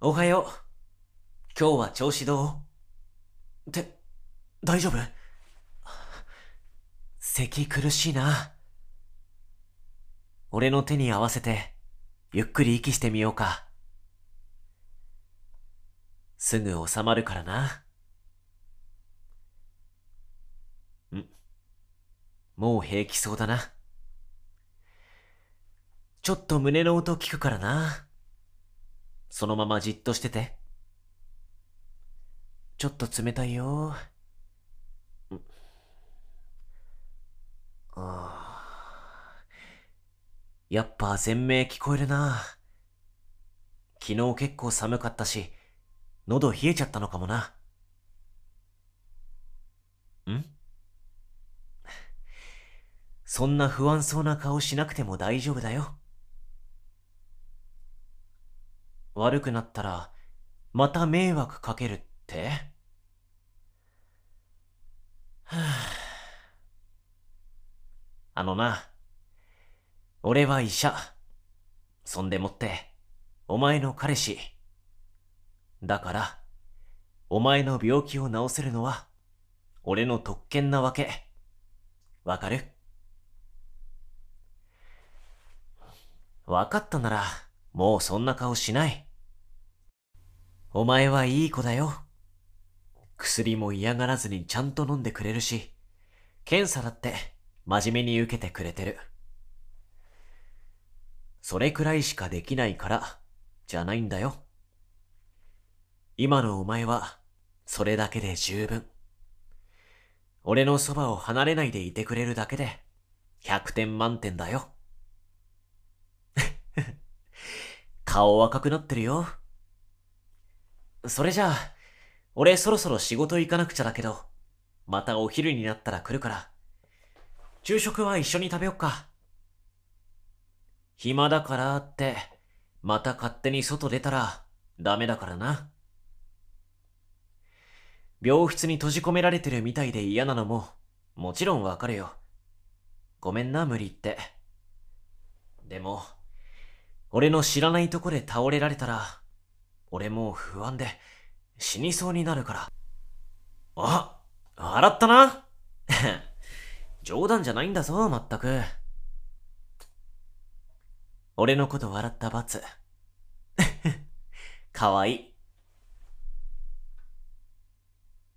おはよう。今日は調子どう？って、大丈夫？咳苦しいな。俺の手に合わせて、ゆっくり息してみようか。すぐ収まるからな。ん？もう平気そうだな。ちょっと胸の音聞くからな。そのままじっとしてて。ちょっと冷たいよ。やっぱ全明聞こえるな。昨日結構寒かったし、喉冷えちゃったのかもな。ん？そんな不安そうな顔しなくても大丈夫だよ。悪くなったら、また迷惑かけるって？はぁ。あのな、俺は医者。そんでもって、お前の彼氏。だから、お前の病気を治せるのは、俺の特権なわけ。わかる？わかったなら、もうそんな顔しない。お前はいい子だよ。薬も嫌がらずにちゃんと飲んでくれるし、検査だって真面目に受けてくれてる。それくらいしかできないから、じゃないんだよ。今のお前は、それだけで十分。俺のそばを離れないでいてくれるだけで、100点満点だよ。顔赤くなってるよ。それじゃあ、俺そろそろ仕事行かなくちゃだけど、またお昼になったら来るから。昼食は一緒に食べよっか。暇だからって、また勝手に外出たらダメだからな。病室に閉じ込められてるみたいで嫌なのも、もちろんわかるよ。ごめんな、無理って。でも、俺の知らないとこで倒れられたら、俺もう不安で死にそうになるから。あ笑ったな 冗談じゃないんだぞ、まったく。俺のこと笑った罰。かわいい。